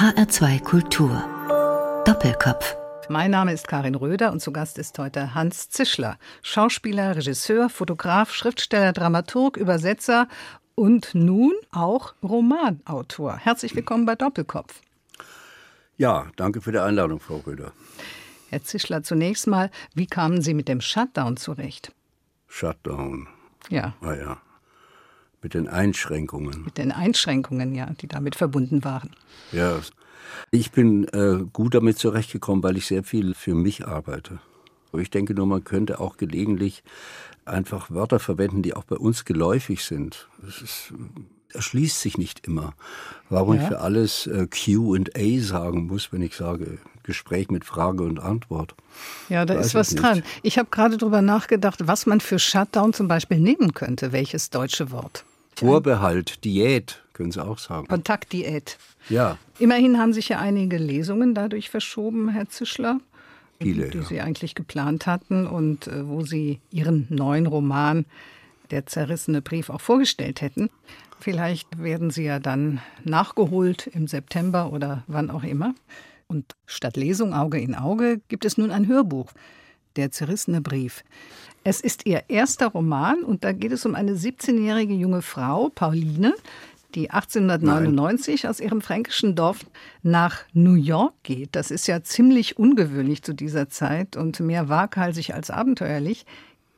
HR2 Kultur. Doppelkopf. Mein Name ist Karin Röder und zu Gast ist heute Hans Zischler, Schauspieler, Regisseur, Fotograf, Schriftsteller, Dramaturg, Übersetzer und nun auch Romanautor. Herzlich willkommen bei Doppelkopf. Ja, danke für die Einladung, Frau Röder. Herr Zischler, zunächst mal, wie kamen Sie mit dem Shutdown zurecht? Shutdown. Ja. Ah ja. Mit den Einschränkungen. Mit den Einschränkungen, ja, die damit verbunden waren. Ja. Ich bin äh, gut damit zurechtgekommen, weil ich sehr viel für mich arbeite. Ich denke nur, man könnte auch gelegentlich einfach Wörter verwenden, die auch bei uns geläufig sind. Es ist, erschließt sich nicht immer. Warum ja. ich für alles äh, QA sagen muss, wenn ich sage Gespräch mit Frage und Antwort. Ja, da Weiß ist was dran. Ich habe gerade darüber nachgedacht, was man für Shutdown zum Beispiel nehmen könnte. Welches deutsche Wort? Vorbehalt, Diät, können Sie auch sagen. Kontaktdiät. Ja. Immerhin haben sich ja einige Lesungen dadurch verschoben, Herr Zischler. Viele, die ja. Sie eigentlich geplant hatten und äh, wo Sie Ihren neuen Roman Der zerrissene Brief auch vorgestellt hätten. Vielleicht werden sie ja dann nachgeholt im September oder wann auch immer. Und statt Lesung Auge in Auge gibt es nun ein Hörbuch, Der zerrissene Brief. Es ist ihr erster Roman und da geht es um eine 17-jährige junge Frau, Pauline, die 1899 Nein. aus ihrem fränkischen Dorf nach New York geht. Das ist ja ziemlich ungewöhnlich zu dieser Zeit und mehr waghalsig als abenteuerlich.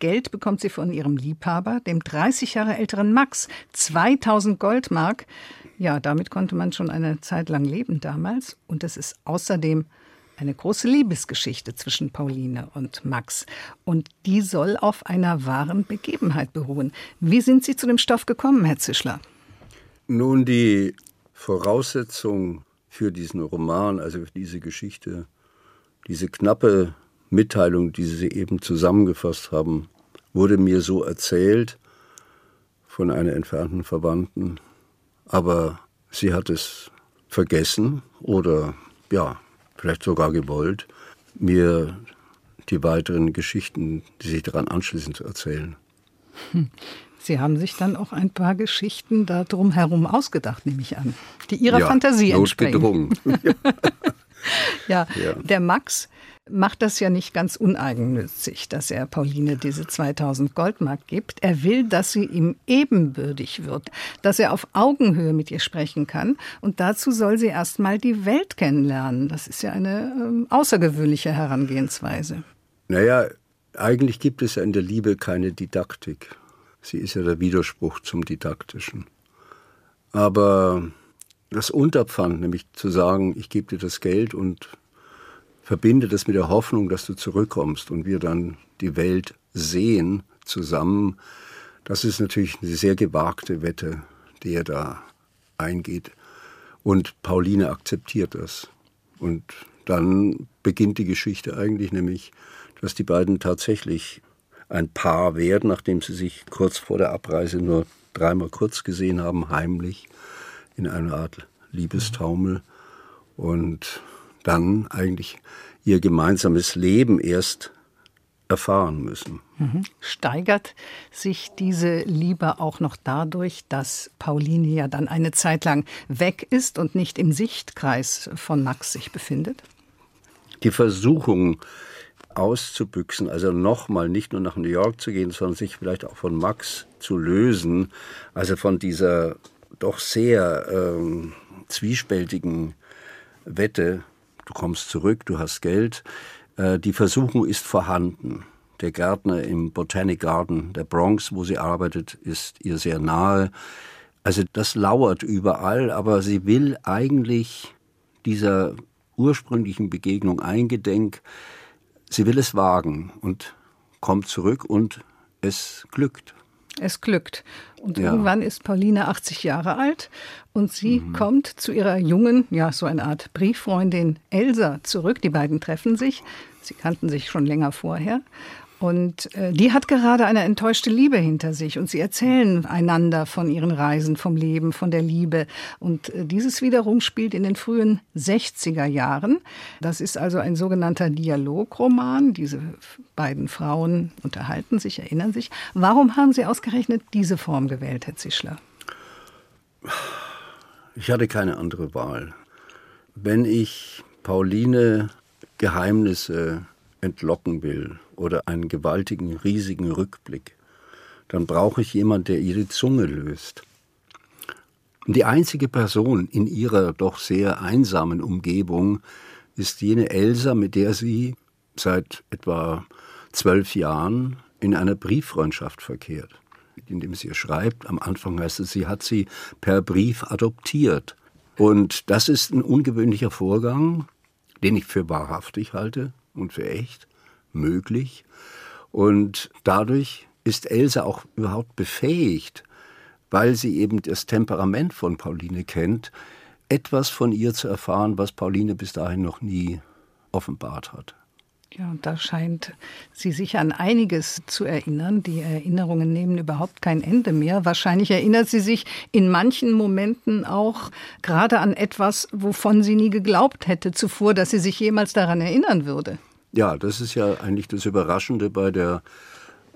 Geld bekommt sie von ihrem Liebhaber, dem 30 Jahre älteren Max. 2000 Goldmark. Ja, damit konnte man schon eine Zeit lang leben damals. Und es ist außerdem eine große Liebesgeschichte zwischen Pauline und Max. Und die soll auf einer wahren Begebenheit beruhen. Wie sind Sie zu dem Stoff gekommen, Herr Zischler? Nun, die Voraussetzung für diesen Roman, also für diese Geschichte, diese knappe Mitteilung, die Sie eben zusammengefasst haben, wurde mir so erzählt von einer entfernten Verwandten, aber sie hat es vergessen oder ja, vielleicht sogar gewollt, mir die weiteren Geschichten, die sich daran anschließen, zu erzählen. Hm. Sie haben sich dann auch ein paar Geschichten darum herum ausgedacht, nehme ich an, die Ihrer ja, Fantasie entsprechen. ja, ja, der Max macht das ja nicht ganz uneigennützig, dass er Pauline diese 2000 Goldmark gibt. Er will, dass sie ihm ebenbürtig wird, dass er auf Augenhöhe mit ihr sprechen kann. Und dazu soll sie erst mal die Welt kennenlernen. Das ist ja eine ähm, außergewöhnliche Herangehensweise. Naja, eigentlich gibt es ja in der Liebe keine Didaktik. Sie ist ja der Widerspruch zum Didaktischen. Aber das Unterpfand, nämlich zu sagen, ich gebe dir das Geld und verbinde das mit der Hoffnung, dass du zurückkommst und wir dann die Welt sehen zusammen. Das ist natürlich eine sehr gewagte Wette, die er da eingeht. Und Pauline akzeptiert das. Und dann beginnt die Geschichte eigentlich, nämlich, dass die beiden tatsächlich ein Paar werden, nachdem sie sich kurz vor der Abreise nur dreimal kurz gesehen haben, heimlich, in einer Art Liebestaumel. Und dann eigentlich ihr gemeinsames Leben erst erfahren müssen. Mhm. Steigert sich diese Liebe auch noch dadurch, dass Pauline ja dann eine Zeit lang weg ist und nicht im Sichtkreis von Max sich befindet? Die Versuchung auszubüchsen, also nochmal nicht nur nach New York zu gehen, sondern sich vielleicht auch von Max zu lösen, also von dieser doch sehr ähm, zwiespältigen Wette, du kommst zurück, du hast Geld. Äh, die Versuchung ist vorhanden. Der Gärtner im Botanic Garden der Bronx, wo sie arbeitet, ist ihr sehr nahe. Also das lauert überall, aber sie will eigentlich dieser ursprünglichen Begegnung eingedenk, sie will es wagen und kommt zurück und es glückt. Es glückt. Und ja. irgendwann ist Pauline 80 Jahre alt und sie mhm. kommt zu ihrer jungen, ja, so eine Art Brieffreundin Elsa zurück. Die beiden treffen sich. Sie kannten sich schon länger vorher. Und äh, die hat gerade eine enttäuschte Liebe hinter sich und sie erzählen einander von ihren Reisen, vom Leben, von der Liebe. Und äh, dieses wiederum spielt in den frühen 60er Jahren. Das ist also ein sogenannter Dialogroman. Diese beiden Frauen unterhalten sich, erinnern sich. Warum haben Sie ausgerechnet diese Form gewählt, Herr Zischler? Ich hatte keine andere Wahl. Wenn ich Pauline Geheimnisse entlocken will oder einen gewaltigen, riesigen Rückblick, dann brauche ich jemanden, der ihre Zunge löst. Die einzige Person in ihrer doch sehr einsamen Umgebung ist jene Elsa, mit der sie seit etwa zwölf Jahren in einer Brieffreundschaft verkehrt, indem sie ihr schreibt. Am Anfang heißt es, sie hat sie per Brief adoptiert. Und das ist ein ungewöhnlicher Vorgang, den ich für wahrhaftig halte und für echt möglich. Und dadurch ist Elsa auch überhaupt befähigt, weil sie eben das Temperament von Pauline kennt, etwas von ihr zu erfahren, was Pauline bis dahin noch nie offenbart hat. Ja, und da scheint sie sich an einiges zu erinnern. Die Erinnerungen nehmen überhaupt kein Ende mehr. Wahrscheinlich erinnert sie sich in manchen Momenten auch gerade an etwas, wovon sie nie geglaubt hätte zuvor, dass sie sich jemals daran erinnern würde. Ja, das ist ja eigentlich das Überraschende bei der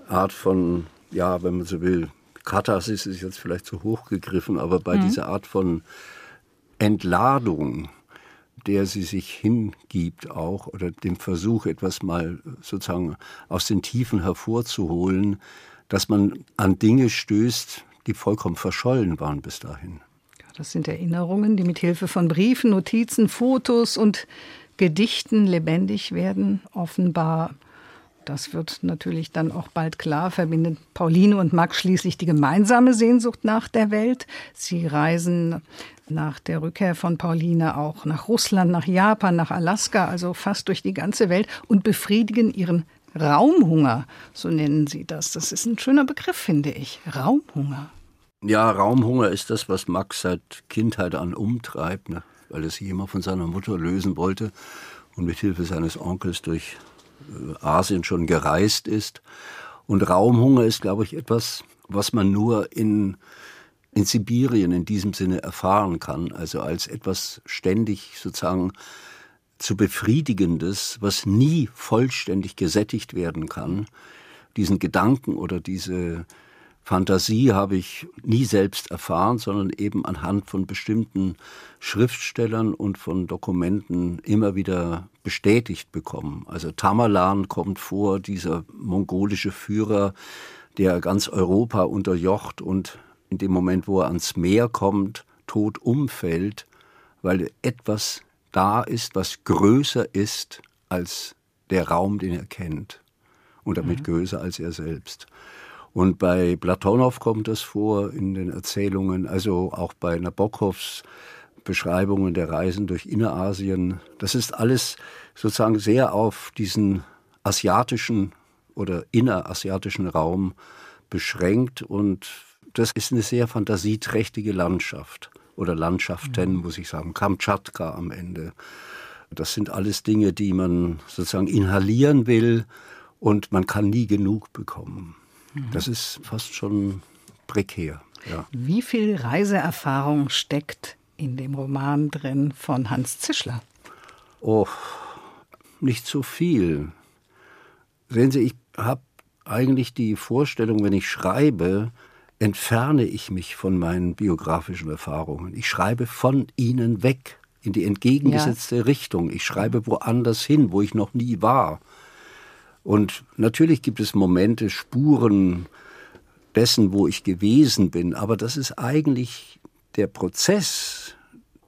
Art von, ja, wenn man so will, Katharsis ist jetzt vielleicht zu hoch gegriffen, aber bei mhm. dieser Art von Entladung, der sie sich hingibt auch oder dem Versuch, etwas mal sozusagen aus den Tiefen hervorzuholen, dass man an Dinge stößt, die vollkommen verschollen waren bis dahin. Das sind Erinnerungen, die mit Hilfe von Briefen, Notizen, Fotos und Gedichten lebendig werden. Offenbar, das wird natürlich dann auch bald klar, verbindet Pauline und Max schließlich die gemeinsame Sehnsucht nach der Welt. Sie reisen nach der Rückkehr von Pauline auch nach Russland, nach Japan, nach Alaska, also fast durch die ganze Welt und befriedigen ihren Raumhunger, so nennen sie das. Das ist ein schöner Begriff, finde ich. Raumhunger. Ja, Raumhunger ist das, was Max seit Kindheit an umtreibt, ne? Weil er sich immer von seiner Mutter lösen wollte und mit Hilfe seines Onkels durch äh, Asien schon gereist ist. Und Raumhunger ist, glaube ich, etwas, was man nur in in Sibirien in diesem Sinne erfahren kann, also als etwas ständig sozusagen zu befriedigendes, was nie vollständig gesättigt werden kann. Diesen Gedanken oder diese Fantasie habe ich nie selbst erfahren, sondern eben anhand von bestimmten Schriftstellern und von Dokumenten immer wieder bestätigt bekommen. Also Tamerlan kommt vor, dieser mongolische Führer, der ganz Europa unterjocht und in dem Moment, wo er ans Meer kommt, tot umfällt, weil etwas da ist, was größer ist als der Raum, den er kennt und damit mhm. größer als er selbst. Und bei Platonow kommt das vor in den Erzählungen, also auch bei Nabokovs Beschreibungen der Reisen durch Innerasien. Das ist alles sozusagen sehr auf diesen asiatischen oder innerasiatischen Raum beschränkt und das ist eine sehr fantasieträchtige Landschaft oder Landschaften, mhm. muss ich sagen. Kamtschatka am Ende. Das sind alles Dinge, die man sozusagen inhalieren will und man kann nie genug bekommen. Mhm. Das ist fast schon prekär. Ja. Wie viel Reiseerfahrung steckt in dem Roman drin von Hans Zischler? Oh, nicht so viel. Sehen Sie, ich habe eigentlich die Vorstellung, wenn ich schreibe, entferne ich mich von meinen biografischen Erfahrungen. Ich schreibe von ihnen weg in die entgegengesetzte ja. Richtung. Ich schreibe woanders hin, wo ich noch nie war. Und natürlich gibt es Momente, Spuren dessen, wo ich gewesen bin, aber das ist eigentlich der Prozess,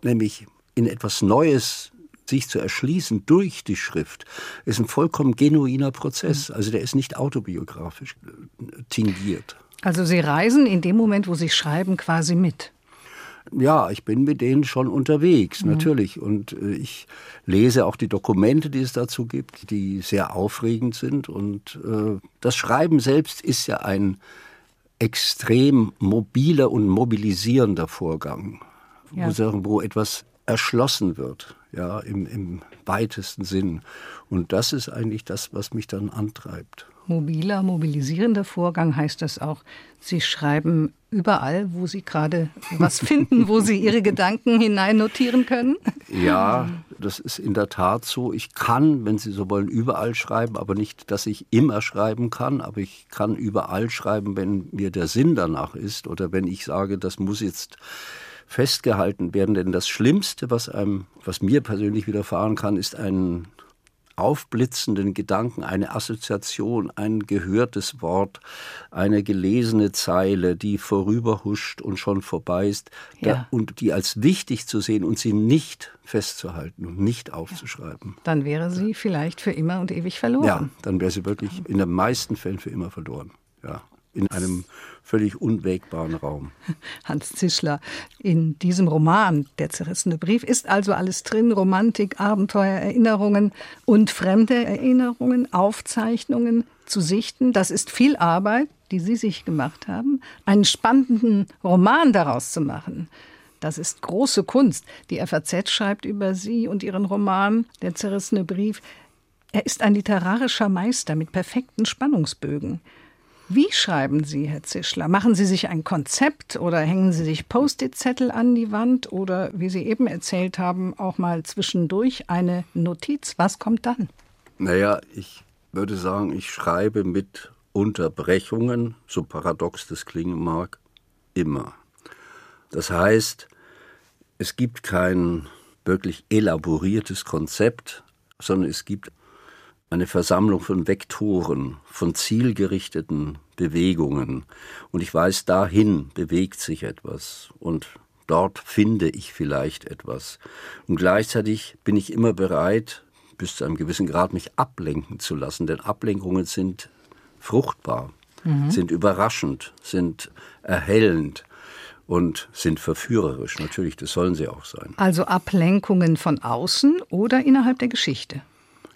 nämlich in etwas Neues sich zu erschließen durch die Schrift, ist ein vollkommen genuiner Prozess. Mhm. Also der ist nicht autobiografisch äh, tingiert. Also Sie reisen in dem Moment, wo Sie schreiben, quasi mit. Ja, ich bin mit denen schon unterwegs, mhm. natürlich. Und äh, ich lese auch die Dokumente, die es dazu gibt, die sehr aufregend sind. Und äh, das Schreiben selbst ist ja ein extrem mobiler und mobilisierender Vorgang, ja. wo, wo etwas erschlossen wird, ja, im, im weitesten Sinn. Und das ist eigentlich das, was mich dann antreibt mobiler, mobilisierender Vorgang heißt das auch, Sie schreiben überall, wo Sie gerade was finden, wo Sie Ihre Gedanken hinein notieren können? Ja, das ist in der Tat so. Ich kann, wenn Sie so wollen, überall schreiben, aber nicht, dass ich immer schreiben kann, aber ich kann überall schreiben, wenn mir der Sinn danach ist oder wenn ich sage, das muss jetzt festgehalten werden. Denn das Schlimmste, was einem, was mir persönlich widerfahren kann, ist ein aufblitzenden Gedanken, eine Assoziation, ein gehörtes Wort, eine gelesene Zeile, die vorüberhuscht und schon vorbei ist, ja. da, und die als wichtig zu sehen und sie nicht festzuhalten und nicht aufzuschreiben. Ja. Dann wäre sie vielleicht für immer und ewig verloren. Ja, dann wäre sie wirklich in den meisten Fällen für immer verloren. Ja in einem völlig unwägbaren Raum. Hans Zischler, in diesem Roman Der zerrissene Brief ist also alles drin, Romantik, Abenteuer, Erinnerungen und fremde Erinnerungen, Aufzeichnungen zu sichten. Das ist viel Arbeit, die Sie sich gemacht haben, einen spannenden Roman daraus zu machen. Das ist große Kunst. Die FAZ schreibt über Sie und Ihren Roman Der zerrissene Brief. Er ist ein literarischer Meister mit perfekten Spannungsbögen. Wie schreiben Sie, Herr Zischler? Machen Sie sich ein Konzept oder hängen Sie sich Post-it-Zettel an die Wand oder, wie Sie eben erzählt haben, auch mal zwischendurch eine Notiz? Was kommt dann? Naja, ich würde sagen, ich schreibe mit Unterbrechungen, so paradox das klingen mag, immer. Das heißt, es gibt kein wirklich elaboriertes Konzept, sondern es gibt eine Versammlung von Vektoren, von zielgerichteten Bewegungen. Und ich weiß, dahin bewegt sich etwas. Und dort finde ich vielleicht etwas. Und gleichzeitig bin ich immer bereit, bis zu einem gewissen Grad mich ablenken zu lassen, denn Ablenkungen sind fruchtbar, mhm. sind überraschend, sind erhellend und sind verführerisch. Natürlich, das sollen sie auch sein. Also Ablenkungen von außen oder innerhalb der Geschichte?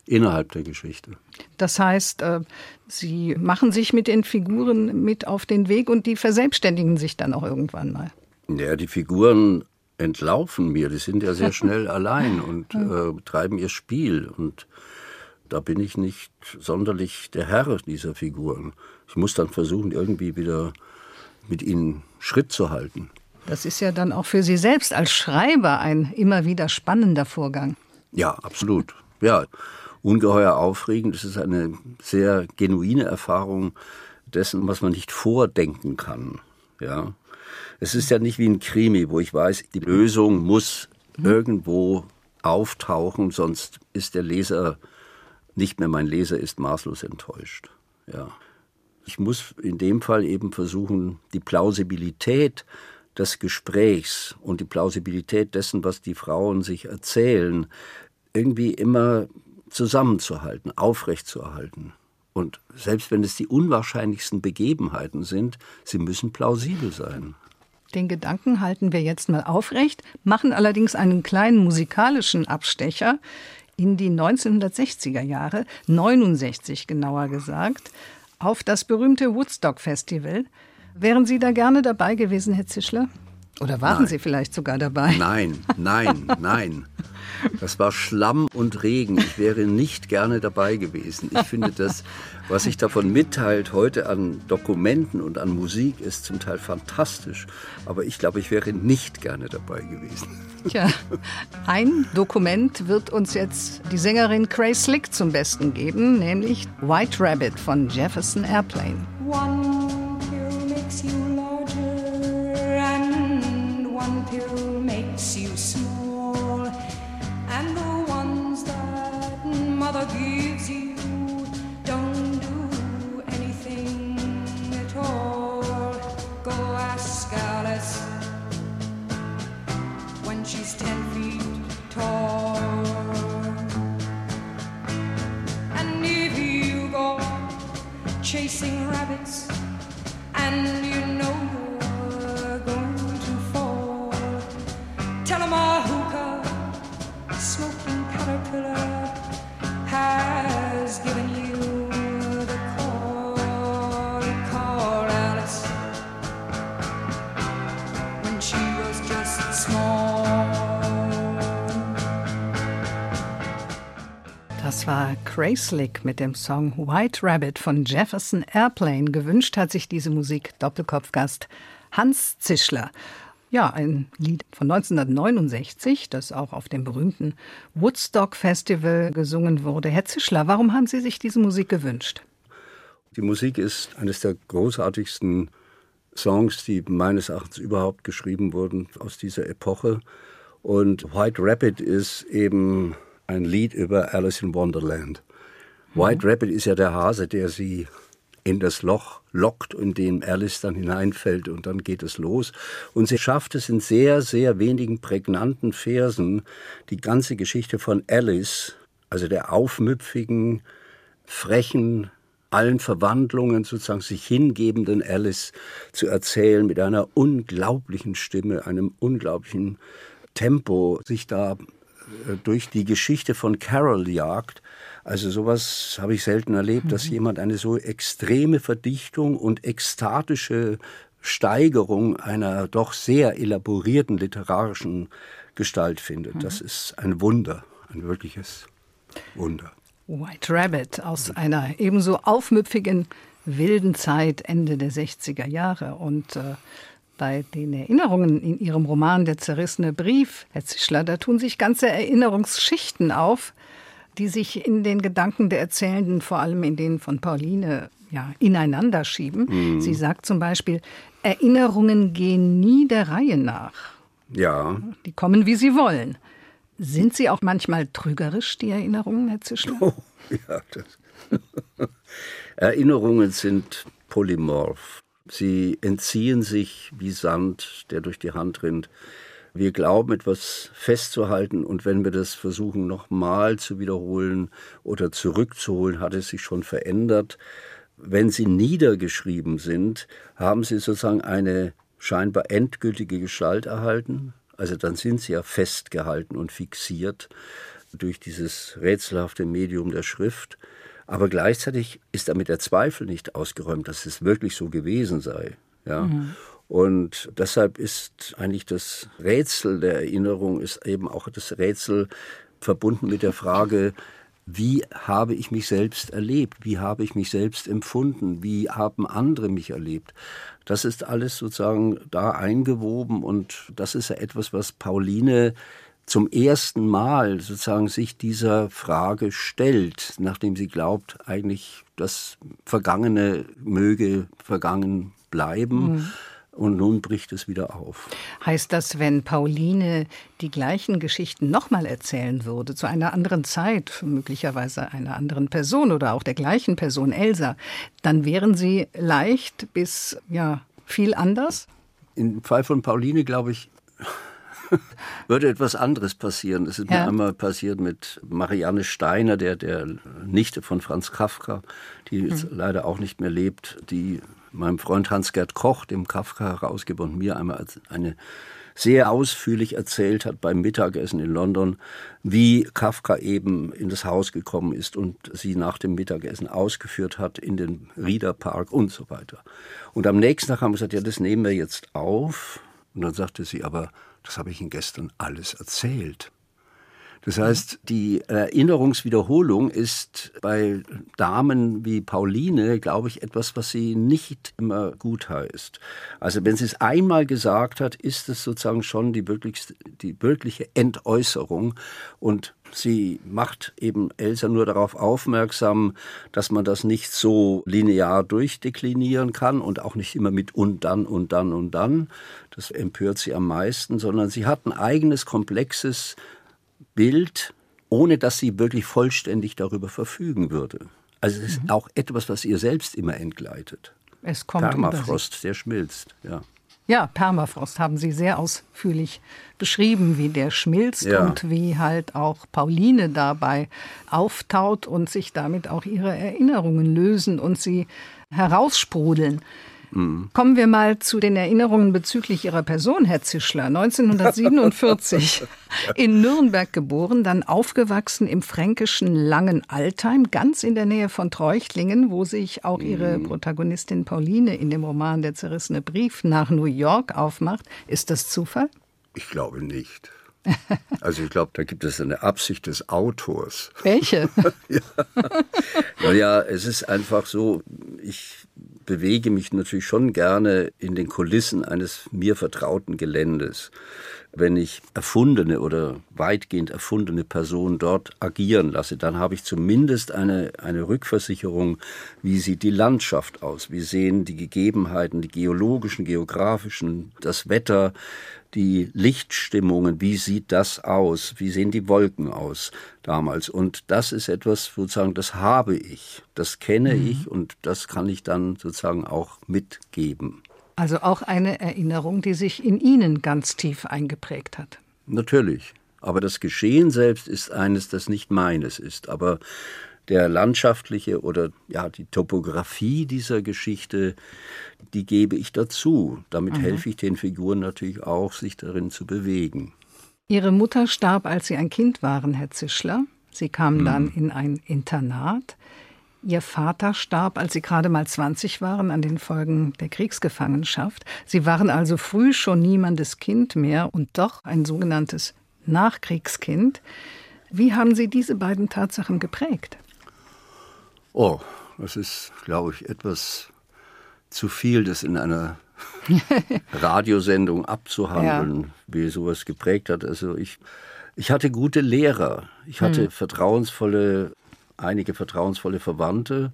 Innerhalb der Geschichte. Das heißt, äh, Sie machen sich mit den Figuren mit auf den Weg und die verselbstständigen sich dann auch irgendwann mal. Ja, die Figuren entlaufen mir, die sind ja sehr schnell allein und äh, treiben ihr Spiel. Und da bin ich nicht sonderlich der Herr dieser Figuren. Ich muss dann versuchen, irgendwie wieder mit ihnen Schritt zu halten. Das ist ja dann auch für Sie selbst als Schreiber ein immer wieder spannender Vorgang. Ja, absolut. Ja, ungeheuer aufregend. Es ist eine sehr genuine Erfahrung dessen, was man nicht vordenken kann. Ja. Es ist ja nicht wie ein Krimi, wo ich weiß, die Lösung muss irgendwo auftauchen, sonst ist der Leser nicht mehr mein Leser, ist maßlos enttäuscht. Ja. Ich muss in dem Fall eben versuchen, die Plausibilität des Gesprächs und die Plausibilität dessen, was die Frauen sich erzählen, irgendwie immer zusammenzuhalten, aufrechtzuerhalten. Und selbst wenn es die unwahrscheinlichsten Begebenheiten sind, sie müssen plausibel sein. Den Gedanken halten wir jetzt mal aufrecht, machen allerdings einen kleinen musikalischen Abstecher in die 1960er Jahre, 69 genauer gesagt, auf das berühmte Woodstock Festival. Wären Sie da gerne dabei gewesen, Herr Zischler? Oder waren nein. Sie vielleicht sogar dabei? Nein, nein, nein. Das war Schlamm und Regen. Ich wäre nicht gerne dabei gewesen. Ich finde das, was sich davon mitteilt heute an Dokumenten und an Musik, ist zum Teil fantastisch. Aber ich glaube, ich wäre nicht gerne dabei gewesen. Tja, ein Dokument wird uns jetzt die Sängerin Cray Slick zum Besten geben, nämlich White Rabbit von Jefferson Airplane. One pill chasing rabbits, and you know you're going to fall. Tell them a Crayslick mit dem Song White Rabbit von Jefferson Airplane. Gewünscht hat sich diese Musik Doppelkopfgast Hans Zischler. Ja, ein Lied von 1969, das auch auf dem berühmten Woodstock Festival gesungen wurde. Herr Zischler, warum haben Sie sich diese Musik gewünscht? Die Musik ist eines der großartigsten Songs, die meines Erachtens überhaupt geschrieben wurden aus dieser Epoche. Und White Rabbit ist eben ein Lied über Alice in Wonderland. White Rabbit ist ja der Hase, der sie in das Loch lockt, in dem Alice dann hineinfällt und dann geht es los. Und sie schafft es in sehr, sehr wenigen prägnanten Versen, die ganze Geschichte von Alice, also der aufmüpfigen, frechen, allen Verwandlungen sozusagen sich hingebenden Alice zu erzählen mit einer unglaublichen Stimme, einem unglaublichen Tempo, sich da durch die Geschichte von Carol jagt. Also sowas habe ich selten erlebt, dass mhm. jemand eine so extreme Verdichtung und ekstatische Steigerung einer doch sehr elaborierten literarischen Gestalt findet. Mhm. Das ist ein Wunder, ein wirkliches Wunder. White Rabbit aus einer ebenso aufmüpfigen, wilden Zeit Ende der 60er Jahre. Und äh, bei den Erinnerungen in Ihrem Roman Der zerrissene Brief, Herr Zischler, da tun sich ganze Erinnerungsschichten auf, die sich in den Gedanken der Erzählenden, vor allem in denen von Pauline, ja, ineinander schieben. Mhm. Sie sagt zum Beispiel, Erinnerungen gehen nie der Reihe nach. Ja. Die kommen, wie sie wollen. Sind sie auch manchmal trügerisch, die Erinnerungen, Herr Zischler? Oh, ja, das. Erinnerungen sind polymorph. Sie entziehen sich wie Sand, der durch die Hand rinnt. Wir glauben, etwas festzuhalten und wenn wir das versuchen nochmal zu wiederholen oder zurückzuholen, hat es sich schon verändert. Wenn sie niedergeschrieben sind, haben sie sozusagen eine scheinbar endgültige Gestalt erhalten. Also dann sind sie ja festgehalten und fixiert durch dieses rätselhafte Medium der Schrift. Aber gleichzeitig ist damit der Zweifel nicht ausgeräumt, dass es wirklich so gewesen sei. Ja. Mhm. Und deshalb ist eigentlich das Rätsel der Erinnerung ist eben auch das Rätsel verbunden mit der Frage, wie habe ich mich selbst erlebt? Wie habe ich mich selbst empfunden? Wie haben andere mich erlebt? Das ist alles sozusagen da eingewoben und das ist ja etwas, was Pauline zum ersten Mal sozusagen sich dieser Frage stellt, nachdem sie glaubt, eigentlich das Vergangene möge vergangen bleiben. Mhm. Und nun bricht es wieder auf. Heißt das, wenn Pauline die gleichen Geschichten nochmal erzählen würde, zu einer anderen Zeit, möglicherweise einer anderen Person oder auch der gleichen Person, Elsa, dann wären sie leicht bis ja viel anders? Im Fall von Pauline, glaube ich, würde etwas anderes passieren. Es ist ja. mir einmal passiert mit Marianne Steiner, der, der Nichte von Franz Kafka, die mhm. leider auch nicht mehr lebt, die meinem Freund Hans-Gerd Koch, dem Kafka-Herausgeber und mir einmal eine sehr ausführlich erzählt hat beim Mittagessen in London, wie Kafka eben in das Haus gekommen ist und sie nach dem Mittagessen ausgeführt hat in den Rieder Park und so weiter. Und am nächsten Tag haben wir gesagt, ja, das nehmen wir jetzt auf. Und dann sagte sie, aber das habe ich Ihnen gestern alles erzählt. Das heißt, die Erinnerungswiederholung ist bei Damen wie Pauline, glaube ich, etwas, was sie nicht immer gut heißt. Also wenn sie es einmal gesagt hat, ist es sozusagen schon die, wirklichste, die wirkliche Entäußerung und sie macht eben Elsa nur darauf aufmerksam, dass man das nicht so linear durchdeklinieren kann und auch nicht immer mit und dann und dann und dann. Das empört sie am meisten, sondern sie hat ein eigenes komplexes Bild, ohne dass sie wirklich vollständig darüber verfügen würde. Also es ist mhm. auch etwas, was ihr selbst immer entgleitet. Es kommt Permafrost, der schmilzt, ja. Ja, Permafrost haben Sie sehr ausführlich beschrieben, wie der schmilzt ja. und wie halt auch Pauline dabei auftaut und sich damit auch ihre Erinnerungen lösen und sie heraussprudeln. Mhm. Kommen wir mal zu den Erinnerungen bezüglich Ihrer Person, Herr Zischler. 1947 in Nürnberg geboren, dann aufgewachsen im fränkischen Langenaltheim, ganz in der Nähe von Treuchtlingen, wo sich auch Ihre mhm. Protagonistin Pauline in dem Roman Der zerrissene Brief nach New York aufmacht. Ist das Zufall? Ich glaube nicht. Also ich glaube, da gibt es eine Absicht des Autors. Welche? ja. Naja, es ist einfach so, ich bewege mich natürlich schon gerne in den Kulissen eines mir vertrauten Geländes. Wenn ich erfundene oder weitgehend erfundene Personen dort agieren lasse, dann habe ich zumindest eine, eine Rückversicherung, wie sieht die Landschaft aus, wie sehen die Gegebenheiten, die geologischen, geografischen, das Wetter, die Lichtstimmungen, wie sieht das aus, wie sehen die Wolken aus damals. Und das ist etwas, sozusagen, das habe ich, das kenne mhm. ich und das kann ich dann sozusagen auch mitgeben. Also auch eine Erinnerung, die sich in Ihnen ganz tief eingeprägt hat. Natürlich. Aber das Geschehen selbst ist eines, das nicht meines ist. Aber der landschaftliche oder ja die Topografie dieser Geschichte, die gebe ich dazu. Damit mhm. helfe ich den Figuren natürlich auch, sich darin zu bewegen. Ihre Mutter starb, als Sie ein Kind waren, Herr Zischler. Sie kamen mhm. dann in ein Internat. Ihr Vater starb, als Sie gerade mal 20 waren, an den Folgen der Kriegsgefangenschaft. Sie waren also früh schon niemandes Kind mehr und doch ein sogenanntes Nachkriegskind. Wie haben Sie diese beiden Tatsachen geprägt? Oh, das ist, glaube ich, etwas zu viel, das in einer Radiosendung abzuhandeln, ja. wie sowas geprägt hat. Also ich, ich hatte gute Lehrer, ich hatte hm. vertrauensvolle einige vertrauensvolle Verwandte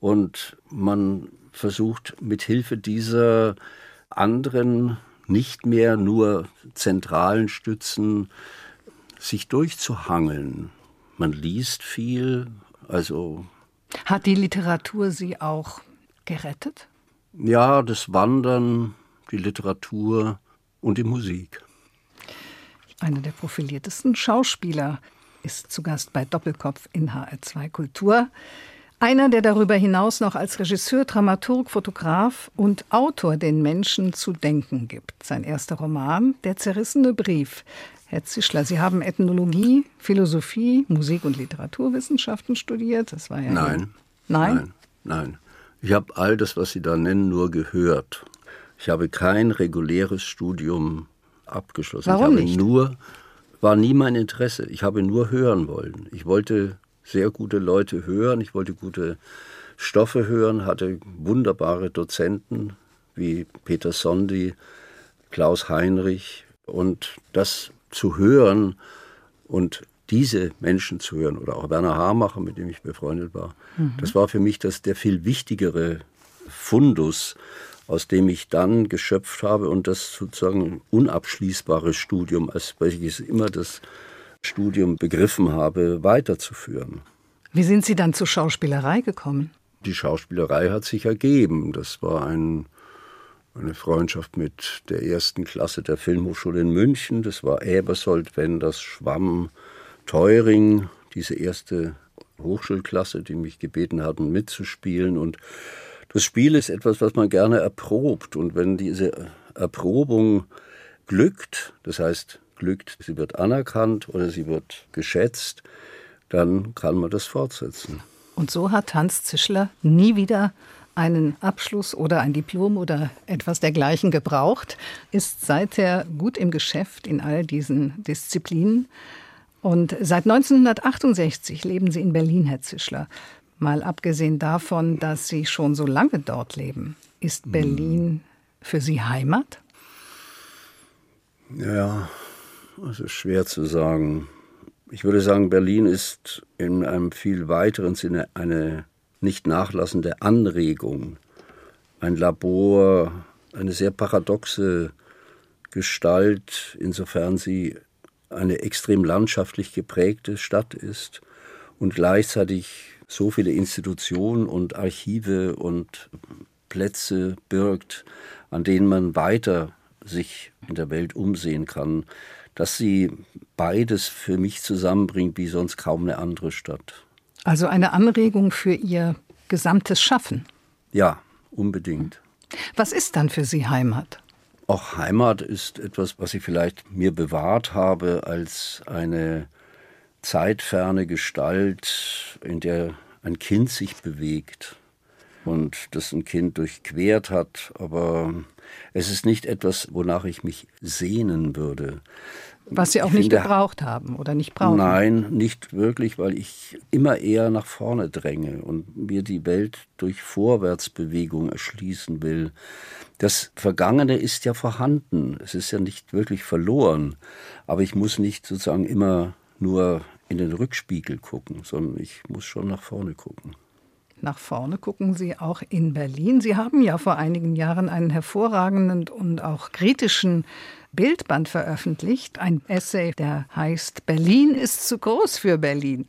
und man versucht mit Hilfe dieser anderen nicht mehr nur zentralen Stützen sich durchzuhangeln. Man liest viel, also hat die Literatur Sie auch gerettet? Ja, das Wandern, die Literatur und die Musik. Einer der profiliertesten Schauspieler ist zu Gast bei Doppelkopf in HR2 Kultur. Einer, der darüber hinaus noch als Regisseur, Dramaturg, Fotograf und Autor den Menschen zu denken gibt. Sein erster Roman, Der zerrissene Brief. Herr Zischler, Sie haben Ethnologie, Philosophie, Musik- und Literaturwissenschaften studiert. Das war ja. Nein. Nein? Nein, nein. Ich habe all das, was Sie da nennen, nur gehört. Ich habe kein reguläres Studium abgeschlossen. Warum ich habe nicht? nur war nie mein Interesse. Ich habe nur hören wollen. Ich wollte sehr gute Leute hören, ich wollte gute Stoffe hören, hatte wunderbare Dozenten wie Peter Sondi, Klaus Heinrich und das zu hören und diese Menschen zu hören oder auch Werner Hamacher, mit dem ich befreundet war, mhm. das war für mich das der viel wichtigere Fundus aus dem ich dann geschöpft habe und das sozusagen unabschließbare Studium, als welches immer das Studium begriffen habe, weiterzuführen. Wie sind Sie dann zur Schauspielerei gekommen? Die Schauspielerei hat sich ergeben. Das war ein, eine Freundschaft mit der ersten Klasse der Filmhochschule in München. Das war Ebersold, Wenders, Schwamm, Teuring, diese erste Hochschulklasse, die mich gebeten hatten, mitzuspielen. Und das Spiel ist etwas, was man gerne erprobt. Und wenn diese Erprobung glückt, das heißt glückt, sie wird anerkannt oder sie wird geschätzt, dann kann man das fortsetzen. Und so hat Hans Zischler nie wieder einen Abschluss oder ein Diplom oder etwas dergleichen gebraucht, ist seither gut im Geschäft in all diesen Disziplinen. Und seit 1968 leben Sie in Berlin, Herr Zischler. Mal abgesehen davon, dass Sie schon so lange dort leben, ist hm. Berlin für Sie Heimat? Ja, es ist schwer zu sagen. Ich würde sagen, Berlin ist in einem viel weiteren Sinne eine nicht nachlassende Anregung, ein Labor, eine sehr paradoxe Gestalt, insofern sie eine extrem landschaftlich geprägte Stadt ist und gleichzeitig so viele Institutionen und Archive und Plätze birgt, an denen man weiter sich in der Welt umsehen kann, dass sie beides für mich zusammenbringt wie sonst kaum eine andere Stadt. Also eine Anregung für Ihr gesamtes Schaffen. Ja, unbedingt. Was ist dann für Sie Heimat? Auch Heimat ist etwas, was ich vielleicht mir bewahrt habe als eine zeitferne Gestalt, in der ein Kind sich bewegt und das ein Kind durchquert hat, aber es ist nicht etwas, wonach ich mich sehnen würde. Was Sie auch nicht finde, gebraucht haben oder nicht brauchen? Nein, nicht wirklich, weil ich immer eher nach vorne dränge und mir die Welt durch Vorwärtsbewegung erschließen will. Das Vergangene ist ja vorhanden, es ist ja nicht wirklich verloren, aber ich muss nicht sozusagen immer nur in den Rückspiegel gucken, sondern ich muss schon nach vorne gucken. Nach vorne gucken Sie auch in Berlin. Sie haben ja vor einigen Jahren einen hervorragenden und auch kritischen Bildband veröffentlicht, ein Essay, der heißt Berlin ist zu groß für Berlin.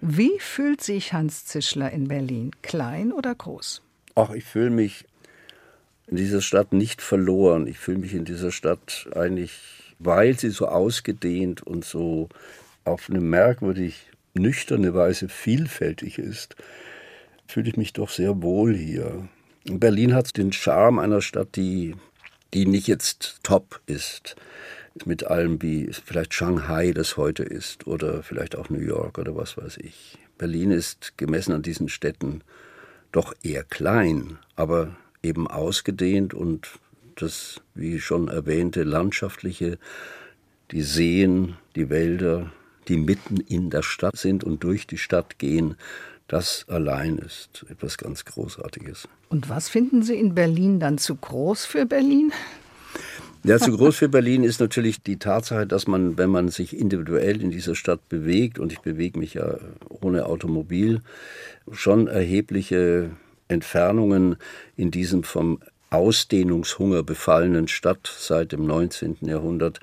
Wie fühlt sich Hans Zischler in Berlin? Klein oder groß? Ach, ich fühle mich in dieser Stadt nicht verloren. Ich fühle mich in dieser Stadt eigentlich, weil sie so ausgedehnt und so auf eine merkwürdig nüchterne Weise vielfältig ist, fühle ich mich doch sehr wohl hier. Berlin hat den Charme einer Stadt, die, die nicht jetzt top ist. Mit allem, wie vielleicht Shanghai das heute ist oder vielleicht auch New York oder was weiß ich. Berlin ist gemessen an diesen Städten doch eher klein, aber eben ausgedehnt und das, wie schon erwähnte, landschaftliche, die Seen, die Wälder, die mitten in der Stadt sind und durch die Stadt gehen, das allein ist etwas ganz Großartiges. Und was finden Sie in Berlin dann zu groß für Berlin? Ja, zu groß für Berlin ist natürlich die Tatsache, dass man, wenn man sich individuell in dieser Stadt bewegt, und ich bewege mich ja ohne Automobil, schon erhebliche Entfernungen in diesem vom Ausdehnungshunger befallenen Stadt seit dem 19. Jahrhundert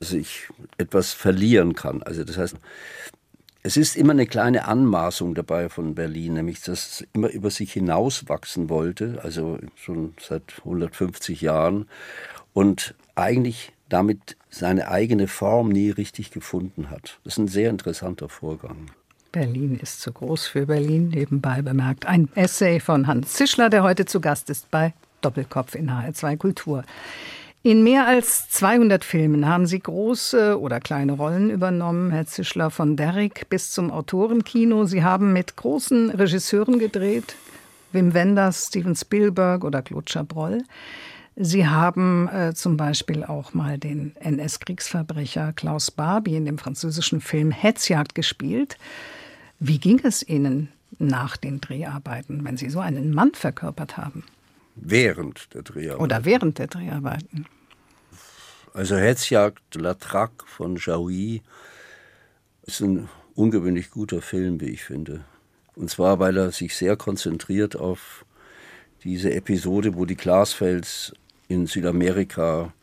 sich etwas verlieren kann. Also das heißt, es ist immer eine kleine Anmaßung dabei von Berlin, nämlich dass es immer über sich hinauswachsen wollte, also schon seit 150 Jahren und eigentlich damit seine eigene Form nie richtig gefunden hat. Das ist ein sehr interessanter Vorgang. Berlin ist zu groß für Berlin, nebenbei bemerkt. Ein Essay von Hans Zischler, der heute zu Gast ist bei Doppelkopf in HR2 Kultur. In mehr als 200 Filmen haben Sie große oder kleine Rollen übernommen, Herr Zischler, von Derrick bis zum Autorenkino. Sie haben mit großen Regisseuren gedreht, Wim Wenders, Steven Spielberg oder Claude Chabrol. Sie haben äh, zum Beispiel auch mal den NS-Kriegsverbrecher Klaus Barbie in dem französischen Film Hetzjagd gespielt. Wie ging es Ihnen nach den Dreharbeiten, wenn Sie so einen Mann verkörpert haben? Während der Dreharbeiten. Oder während der Dreharbeiten. Also Hetzjagd La Traque von Jaoui ist ein ungewöhnlich guter Film, wie ich finde. Und zwar, weil er sich sehr konzentriert auf diese Episode, wo die Glasfels in Südamerika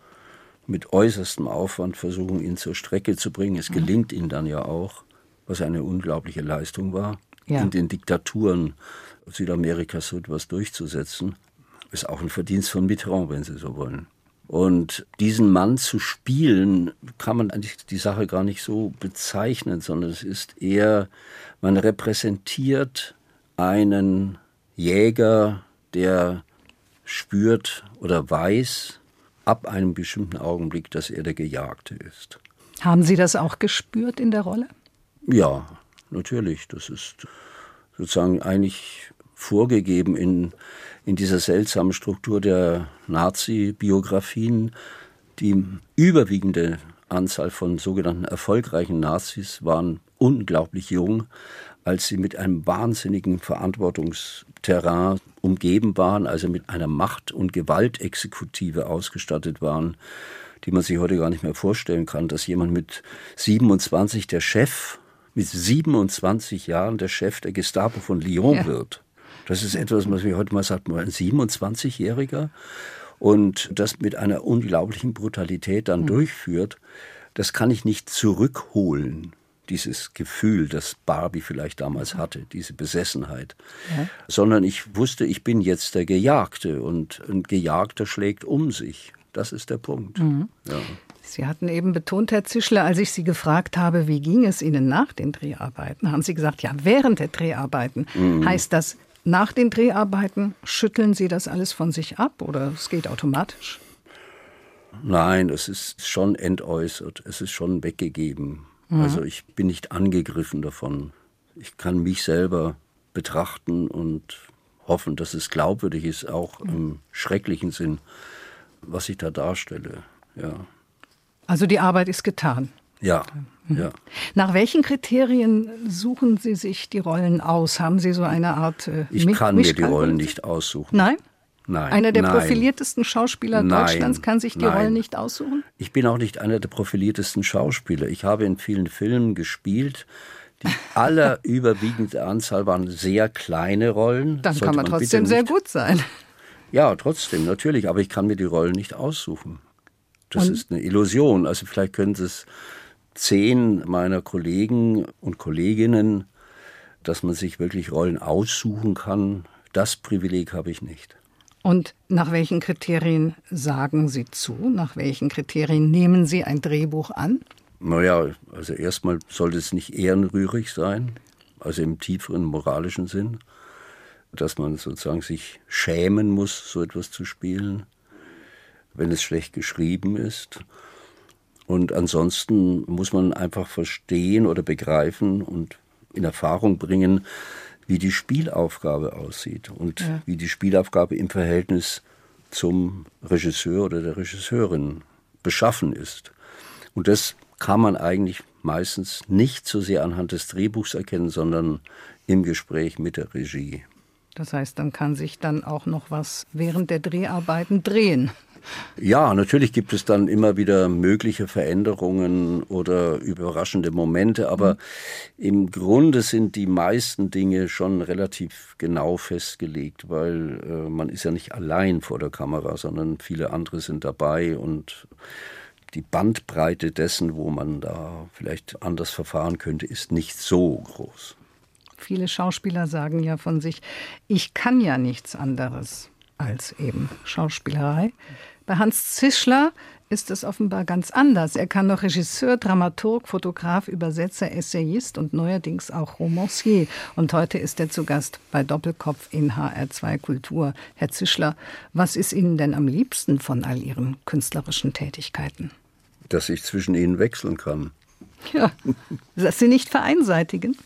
mit äußerstem Aufwand versuchen, ihn zur Strecke zu bringen. Es gelingt ihnen dann ja auch, was eine unglaubliche Leistung war, ja. in den Diktaturen Südamerikas so etwas durchzusetzen. Ist auch ein Verdienst von Mitterrand, wenn Sie so wollen. Und diesen Mann zu spielen, kann man eigentlich die Sache gar nicht so bezeichnen, sondern es ist eher, man repräsentiert einen Jäger, der spürt oder weiß ab einem bestimmten Augenblick, dass er der Gejagte ist. Haben Sie das auch gespürt in der Rolle? Ja, natürlich. Das ist sozusagen eigentlich vorgegeben in, in dieser seltsamen Struktur der Nazi-Biografien. Die überwiegende Anzahl von sogenannten erfolgreichen Nazis waren unglaublich jung, als sie mit einem wahnsinnigen Verantwortungsterrain umgeben waren, also mit einer Macht- und Gewaltexekutive ausgestattet waren, die man sich heute gar nicht mehr vorstellen kann, dass jemand mit 27 der Chef, mit 27 Jahren der Chef der Gestapo von Lyon ja. wird. Das ist etwas, was man heute mal sagt, ein 27-Jähriger und das mit einer unglaublichen Brutalität dann mhm. durchführt, das kann ich nicht zurückholen dieses Gefühl, das Barbie vielleicht damals hatte, diese Besessenheit, ja. sondern ich wusste, ich bin jetzt der Gejagte und ein Gejagter schlägt um sich. Das ist der Punkt. Mhm. Ja. Sie hatten eben betont, Herr Zischler, als ich Sie gefragt habe, wie ging es Ihnen nach den Dreharbeiten, haben Sie gesagt, ja, während der Dreharbeiten. Mhm. Heißt das, nach den Dreharbeiten schütteln Sie das alles von sich ab oder es geht automatisch? Nein, es ist schon entäußert, es ist schon weggegeben. Mhm. Also ich bin nicht angegriffen davon. Ich kann mich selber betrachten und hoffen, dass es glaubwürdig ist, auch mhm. im schrecklichen Sinn, was ich da darstelle. Ja. Also die Arbeit ist getan. Ja, mhm. ja. Nach welchen Kriterien suchen Sie sich die Rollen aus? Haben Sie so eine Art äh, Ich kann mir die Rollen nicht aussuchen. Nein? Nein. Einer der nein. profiliertesten Schauspieler nein, Deutschlands kann sich die nein. Rollen nicht aussuchen? Ich bin auch nicht einer der profiliertesten Schauspieler. Ich habe in vielen Filmen gespielt. Die allerüberwiegende Anzahl waren sehr kleine Rollen. Dann kann man, man trotzdem sehr gut sein. Ja, trotzdem, natürlich. Aber ich kann mir die Rollen nicht aussuchen. Das Und? ist eine Illusion. Also vielleicht können es zehn meiner Kollegen und Kolleginnen, dass man sich wirklich Rollen aussuchen kann. Das Privileg habe ich nicht. Und nach welchen Kriterien sagen Sie zu? Nach welchen Kriterien nehmen Sie ein Drehbuch an? Naja, also erstmal sollte es nicht ehrenrührig sein, also im tieferen moralischen Sinn, dass man sozusagen sich schämen muss, so etwas zu spielen, wenn es schlecht geschrieben ist. Und ansonsten muss man einfach verstehen oder begreifen und in Erfahrung bringen, wie die Spielaufgabe aussieht und ja. wie die Spielaufgabe im Verhältnis zum Regisseur oder der Regisseurin beschaffen ist. Und das kann man eigentlich meistens nicht so sehr anhand des Drehbuchs erkennen, sondern im Gespräch mit der Regie. Das heißt, dann kann sich dann auch noch was während der Dreharbeiten drehen. Ja, natürlich gibt es dann immer wieder mögliche Veränderungen oder überraschende Momente, aber mhm. im Grunde sind die meisten Dinge schon relativ genau festgelegt, weil äh, man ist ja nicht allein vor der Kamera, sondern viele andere sind dabei und die Bandbreite dessen, wo man da vielleicht anders verfahren könnte, ist nicht so groß. Viele Schauspieler sagen ja von sich, ich kann ja nichts anderes als eben Schauspielerei. Bei Hans Zischler ist es offenbar ganz anders. Er kann noch Regisseur, Dramaturg, Fotograf, Übersetzer, Essayist und neuerdings auch Romancier. Und heute ist er zu Gast bei Doppelkopf in HR2 Kultur. Herr Zischler, was ist Ihnen denn am liebsten von all Ihren künstlerischen Tätigkeiten? Dass ich zwischen ihnen wechseln kann. Ja, dass Sie nicht vereinseitigen.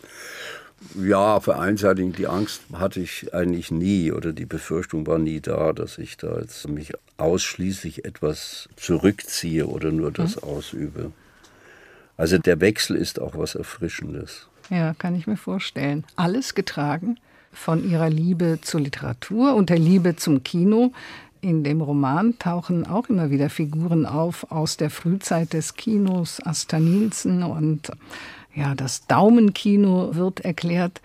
Ja, vereinseitigen, die Angst hatte ich eigentlich nie oder die Befürchtung war nie da, dass ich da jetzt mich ausschließlich etwas zurückziehe oder nur das mhm. ausübe. Also der Wechsel ist auch was Erfrischendes. Ja, kann ich mir vorstellen. Alles getragen von ihrer Liebe zur Literatur und der Liebe zum Kino. In dem Roman tauchen auch immer wieder Figuren auf aus der Frühzeit des Kinos, Asta Nielsen und ja, das Daumenkino wird erklärt.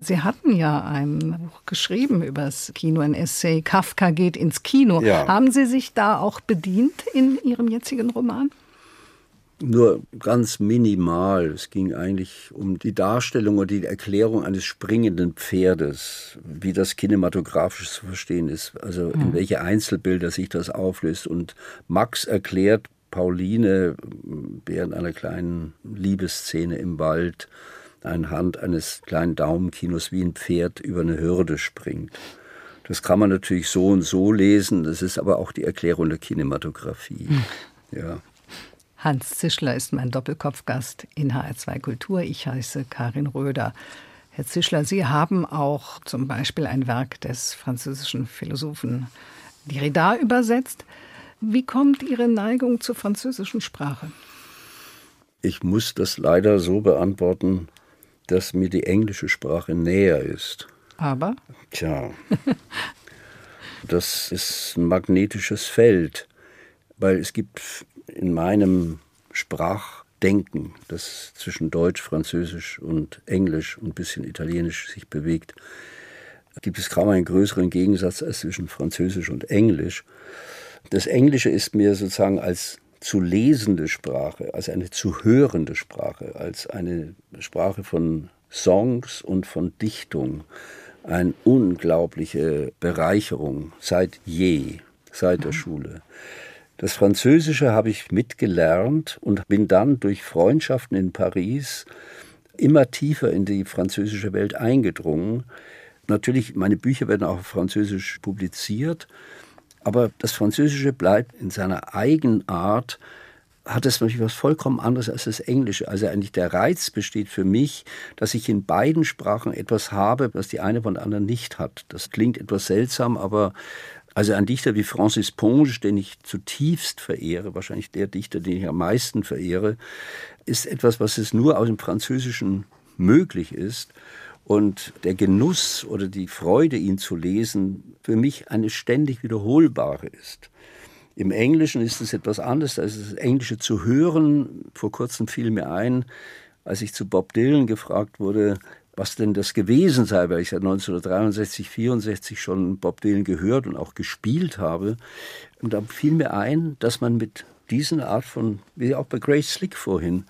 Sie hatten ja ein Buch geschrieben über das Kino, ein Essay, Kafka geht ins Kino. Ja. Haben Sie sich da auch bedient in Ihrem jetzigen Roman? Nur ganz minimal. Es ging eigentlich um die Darstellung oder die Erklärung eines springenden Pferdes, wie das kinematografisch zu verstehen ist, also in hm. welche Einzelbilder sich das auflöst. Und Max erklärt Pauline während einer kleinen Liebesszene im Wald anhand eines kleinen Daumenkinos wie ein Pferd über eine Hürde springt. Das kann man natürlich so und so lesen, das ist aber auch die Erklärung der Kinematografie. Hm. Ja. Hans Zischler ist mein Doppelkopfgast in HR2 Kultur. Ich heiße Karin Röder. Herr Zischler, Sie haben auch zum Beispiel ein Werk des französischen Philosophen Derrida übersetzt. Wie kommt Ihre Neigung zur französischen Sprache? Ich muss das leider so beantworten, dass mir die englische Sprache näher ist. Aber? Tja, das ist ein magnetisches Feld, weil es gibt in meinem Sprachdenken, das zwischen Deutsch, Französisch und Englisch und ein bisschen Italienisch sich bewegt, gibt es kaum einen größeren Gegensatz als zwischen Französisch und Englisch. Das Englische ist mir sozusagen als zu lesende Sprache, als eine zu hörende Sprache, als eine Sprache von Songs und von Dichtung eine unglaubliche Bereicherung seit je, seit der Schule. Das Französische habe ich mitgelernt und bin dann durch Freundschaften in Paris immer tiefer in die französische Welt eingedrungen. Natürlich, meine Bücher werden auch auf Französisch publiziert, aber das Französische bleibt in seiner Eigenart, hat es natürlich was vollkommen anderes als das Englische. Also eigentlich der Reiz besteht für mich, dass ich in beiden Sprachen etwas habe, was die eine von der anderen nicht hat. Das klingt etwas seltsam, aber Also ein Dichter wie Francis Ponge, den ich zutiefst verehre, wahrscheinlich der Dichter, den ich am meisten verehre, ist etwas, was es nur aus dem Französischen möglich ist. Und der Genuss oder die Freude, ihn zu lesen, für mich eine ständig wiederholbare ist. Im Englischen ist es etwas anderes, als das Englische zu hören. Vor kurzem fiel mir ein, als ich zu Bob Dylan gefragt wurde, was denn das gewesen sei, weil ich seit 1963, 64 schon Bob Dylan gehört und auch gespielt habe. Und da fiel mir ein, dass man mit diesen Art von, wie auch bei Grace Slick vorhin,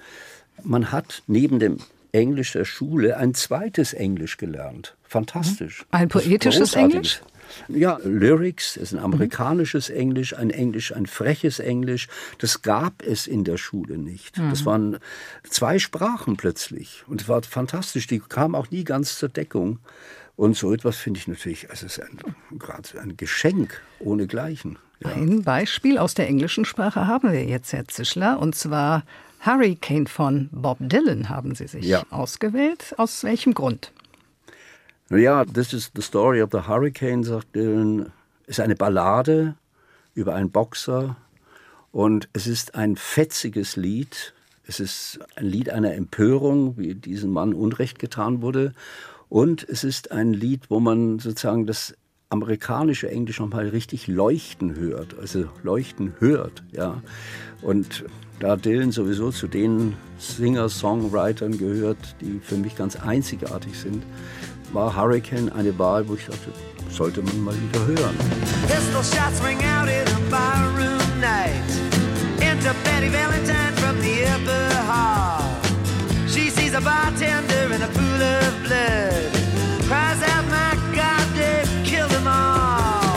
man hat neben dem Englisch der Schule ein zweites Englisch gelernt. Fantastisch. Ein poetisches Englisch? Ja, Lyrics ist ein amerikanisches Englisch, ein Englisch, ein freches Englisch. Das gab es in der Schule nicht. Mhm. Das waren zwei Sprachen plötzlich. Und es war fantastisch. Die kamen auch nie ganz zur Deckung. Und so etwas finde ich natürlich, es ist ein, gerade ein Geschenk ohnegleichen. Ja. Ein Beispiel aus der englischen Sprache haben wir jetzt, Herr Zischler, und zwar Hurricane von Bob Dylan haben Sie sich ja. ausgewählt. Aus welchem Grund? Ja, this is the story of the hurricane, sagt Dylan. Ist eine Ballade über einen Boxer und es ist ein fetziges Lied. Es ist ein Lied einer Empörung, wie diesem Mann Unrecht getan wurde. Und es ist ein Lied, wo man sozusagen das amerikanische Englisch nochmal richtig leuchten hört, also leuchten hört, ja. Und da Dylan sowieso zu den Singer-Songwritern gehört, die für mich ganz einzigartig sind, war Hurricane eine Wahl, wo ich dachte, sollte man mal wieder hören. Pistol shots ring out in a barroom night Into Betty Valentine from the upper hall. She sees a bartender in a pool of blood Cries out, my God, they've killed them all.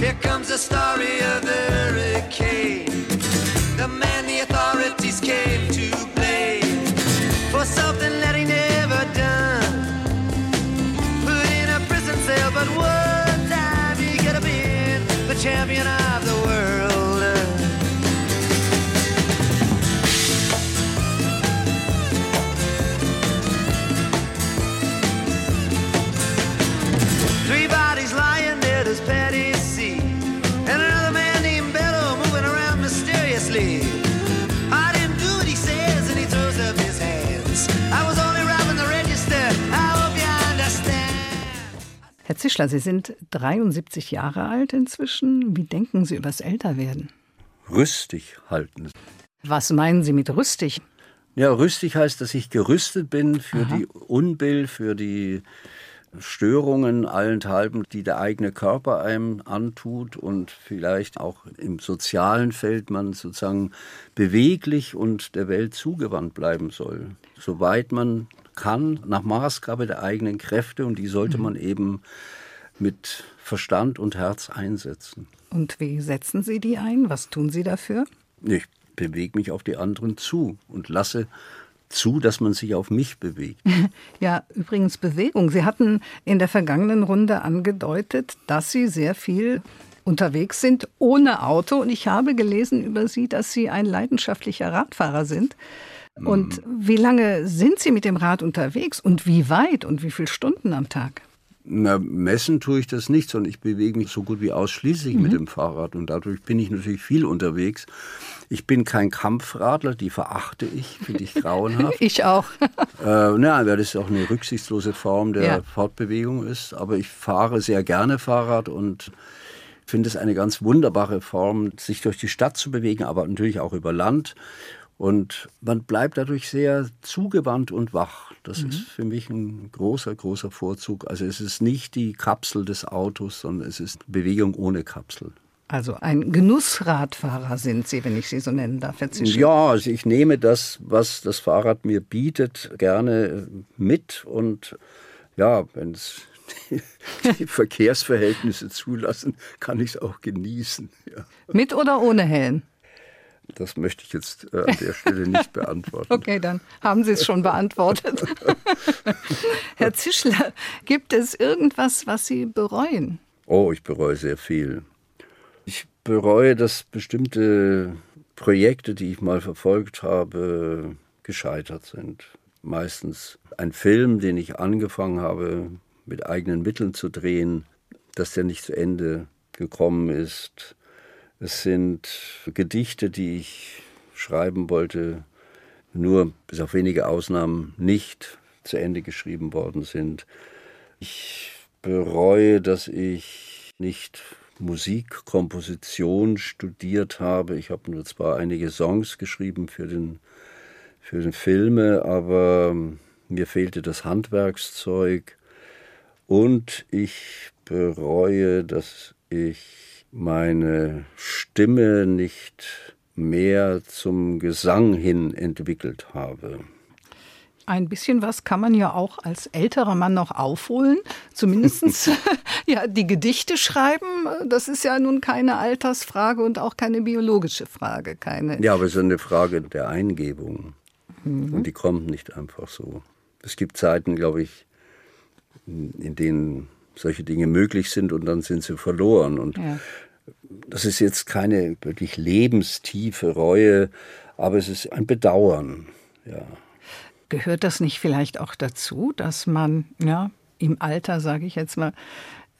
Here comes the story of the hurricane Herr Zischler, Sie sind 73 Jahre alt inzwischen. Wie denken Sie übers Älterwerden? Rüstig halten. Was meinen Sie mit rüstig? Ja, rüstig heißt, dass ich gerüstet bin für Aha. die Unbill, für die Störungen allenthalben, die der eigene Körper einem antut und vielleicht auch im sozialen Feld man sozusagen beweglich und der Welt zugewandt bleiben soll, soweit man kann, nach Maßgabe der eigenen Kräfte und die sollte mhm. man eben mit Verstand und Herz einsetzen. Und wie setzen Sie die ein? Was tun Sie dafür? Ich bewege mich auf die anderen zu und lasse zu, dass man sich auf mich bewegt. Ja, übrigens Bewegung. Sie hatten in der vergangenen Runde angedeutet, dass Sie sehr viel unterwegs sind ohne Auto. Und ich habe gelesen über Sie, dass Sie ein leidenschaftlicher Radfahrer sind. Und wie lange sind Sie mit dem Rad unterwegs und wie weit und wie viele Stunden am Tag? Na, messen tue ich das nicht, sondern ich bewege mich so gut wie ausschließlich mhm. mit dem Fahrrad und dadurch bin ich natürlich viel unterwegs. Ich bin kein Kampfradler, die verachte ich, finde ich grauenhaft. ich auch. äh, na, weil das auch eine rücksichtslose Form der ja. Fortbewegung ist. Aber ich fahre sehr gerne Fahrrad und finde es eine ganz wunderbare Form, sich durch die Stadt zu bewegen, aber natürlich auch über Land. Und man bleibt dadurch sehr zugewandt und wach. Das mhm. ist für mich ein großer, großer Vorzug. Also es ist nicht die Kapsel des Autos, sondern es ist Bewegung ohne Kapsel. Also ein Genussradfahrer sind Sie, wenn ich Sie so nennen darf, Zische. Ja, also ich nehme das, was das Fahrrad mir bietet, gerne mit. Und ja, wenn es die Verkehrsverhältnisse zulassen, kann ich es auch genießen. Ja. Mit oder ohne Helm? Das möchte ich jetzt äh, an der Stelle nicht beantworten. Okay, dann haben Sie es schon beantwortet. Herr Zischler, gibt es irgendwas, was Sie bereuen? Oh, ich bereue sehr viel. Ich bereue, dass bestimmte Projekte, die ich mal verfolgt habe, gescheitert sind. Meistens ein Film, den ich angefangen habe, mit eigenen Mitteln zu drehen, dass der nicht zu Ende gekommen ist. Es sind Gedichte, die ich schreiben wollte, nur bis auf wenige Ausnahmen nicht zu Ende geschrieben worden sind. Ich bereue, dass ich nicht Musikkomposition studiert habe. Ich habe nur zwar einige Songs geschrieben für den für den Filme, aber mir fehlte das Handwerkszeug und ich bereue, dass ich meine Stimme nicht mehr zum Gesang hin entwickelt habe. Ein bisschen was kann man ja auch als älterer Mann noch aufholen. Zumindest ja, die Gedichte schreiben, das ist ja nun keine Altersfrage und auch keine biologische Frage. Keine ja, aber es ist eine Frage der Eingebung. Mhm. Und die kommt nicht einfach so. Es gibt Zeiten, glaube ich, in denen solche Dinge möglich sind und dann sind sie verloren. Und ja. das ist jetzt keine wirklich lebenstiefe Reue, aber es ist ein Bedauern. Ja. Gehört das nicht vielleicht auch dazu, dass man ja im Alter, sage ich jetzt mal,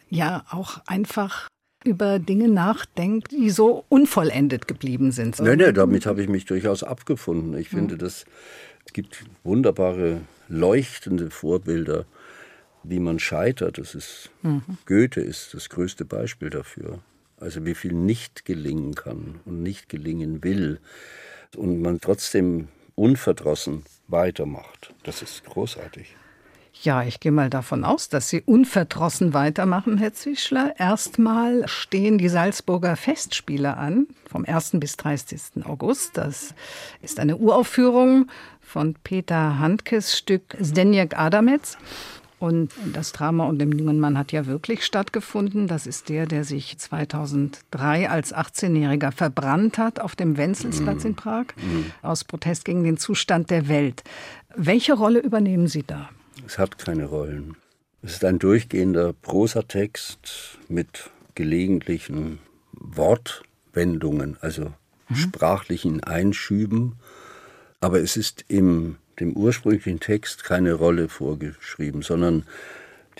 ja auch einfach über Dinge nachdenkt, die so unvollendet geblieben sind. Nein, nein, damit habe ich mich durchaus abgefunden. Ich finde, mhm. dass es gibt wunderbare, leuchtende Vorbilder, wie man scheitert. Das ist mhm. Goethe ist das größte Beispiel dafür. Also wie viel nicht gelingen kann und nicht gelingen will und man trotzdem unverdrossen weitermacht. Das ist großartig. Ja, ich gehe mal davon aus, dass Sie unverdrossen weitermachen, Herr Zischler. Erstmal stehen die Salzburger Festspiele an, vom 1. bis 30. August. Das ist eine Uraufführung von Peter Handkes Stück Zdenjek Adamets. Und das Drama und dem jungen Mann hat ja wirklich stattgefunden. Das ist der, der sich 2003 als 18-Jähriger verbrannt hat auf dem Wenzelsplatz in Prag mhm. aus Protest gegen den Zustand der Welt. Welche Rolle übernehmen Sie da? Es hat keine Rollen. Es ist ein durchgehender Prosatext mit gelegentlichen Wortwendungen, also mhm. sprachlichen Einschüben. Aber es ist im dem ursprünglichen Text keine Rolle vorgeschrieben, sondern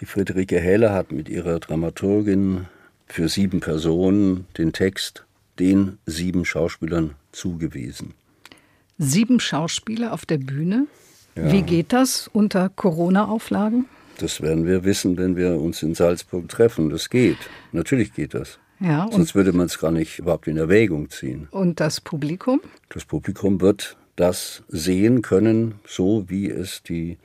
die Friederike Heller hat mit ihrer Dramaturgin für sieben Personen den Text den sieben Schauspielern zugewiesen. Sieben Schauspieler auf der Bühne? Ja. Wie geht das unter Corona-Auflagen? Das werden wir wissen, wenn wir uns in Salzburg treffen. Das geht. Natürlich geht das. Ja, Sonst würde man es gar nicht überhaupt in Erwägung ziehen. Und das Publikum? Das Publikum wird das sehen können, so wie es die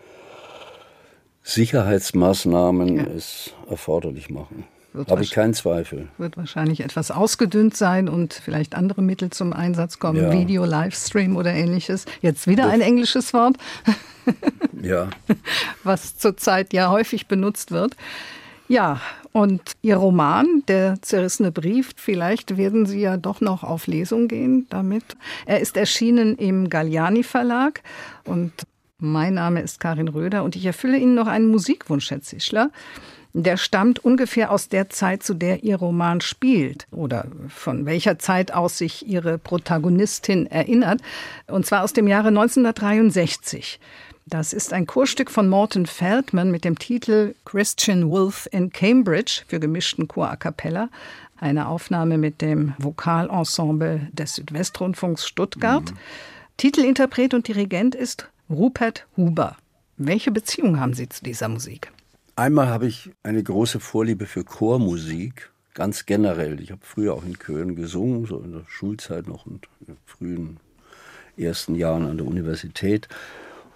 Sicherheitsmaßnahmen ja. es erforderlich machen. Habe ich keinen Zweifel. Wird wahrscheinlich etwas ausgedünnt sein und vielleicht andere Mittel zum Einsatz kommen, ja. Video, Livestream oder ähnliches. Jetzt wieder ein englisches Wort. ja. Was zurzeit ja häufig benutzt wird. Ja, und Ihr Roman, Der zerrissene Brief, vielleicht werden Sie ja doch noch auf Lesung gehen damit. Er ist erschienen im Galliani Verlag und mein Name ist Karin Röder und ich erfülle Ihnen noch einen Musikwunsch, Herr Zischler. Der stammt ungefähr aus der Zeit, zu der Ihr Roman spielt oder von welcher Zeit aus sich Ihre Protagonistin erinnert. Und zwar aus dem Jahre 1963. Das ist ein Chorstück von Morton Feldman mit dem Titel Christian Wolf in Cambridge für gemischten Chor a cappella. Eine Aufnahme mit dem Vokalensemble des Südwestrundfunks Stuttgart. Mhm. Titelinterpret und Dirigent ist Rupert Huber. Welche Beziehung haben Sie zu dieser Musik? Einmal habe ich eine große Vorliebe für Chormusik, ganz generell. Ich habe früher auch in Köln gesungen, so in der Schulzeit noch und in den frühen ersten Jahren an der Universität.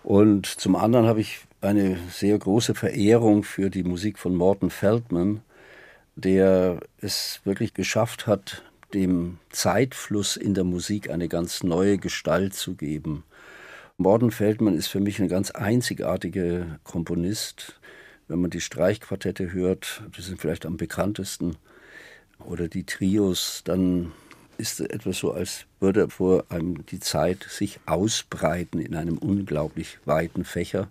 Und zum anderen habe ich eine sehr große Verehrung für die Musik von Morton Feldman, der es wirklich geschafft hat, dem Zeitfluss in der Musik eine ganz neue Gestalt zu geben. Morton Feldman ist für mich ein ganz einzigartiger Komponist. Wenn man die Streichquartette hört, die sind vielleicht am bekanntesten, oder die Trios, dann ist etwas so, als würde vor einem die Zeit sich ausbreiten in einem unglaublich weiten Fächer.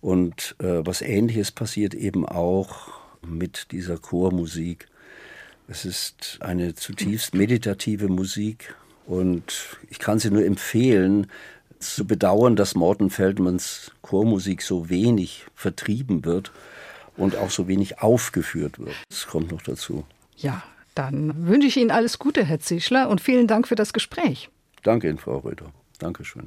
Und äh, was Ähnliches passiert eben auch mit dieser Chormusik. Es ist eine zutiefst meditative Musik und ich kann sie nur empfehlen, zu bedauern, dass Morten Feldmans Chormusik so wenig vertrieben wird und auch so wenig aufgeführt wird. Das kommt noch dazu. Ja, Dann wünsche ich Ihnen alles Gute, Herr Zischler, und vielen Dank für das Gespräch. Danke Ihnen, Frau Röder. Dankeschön.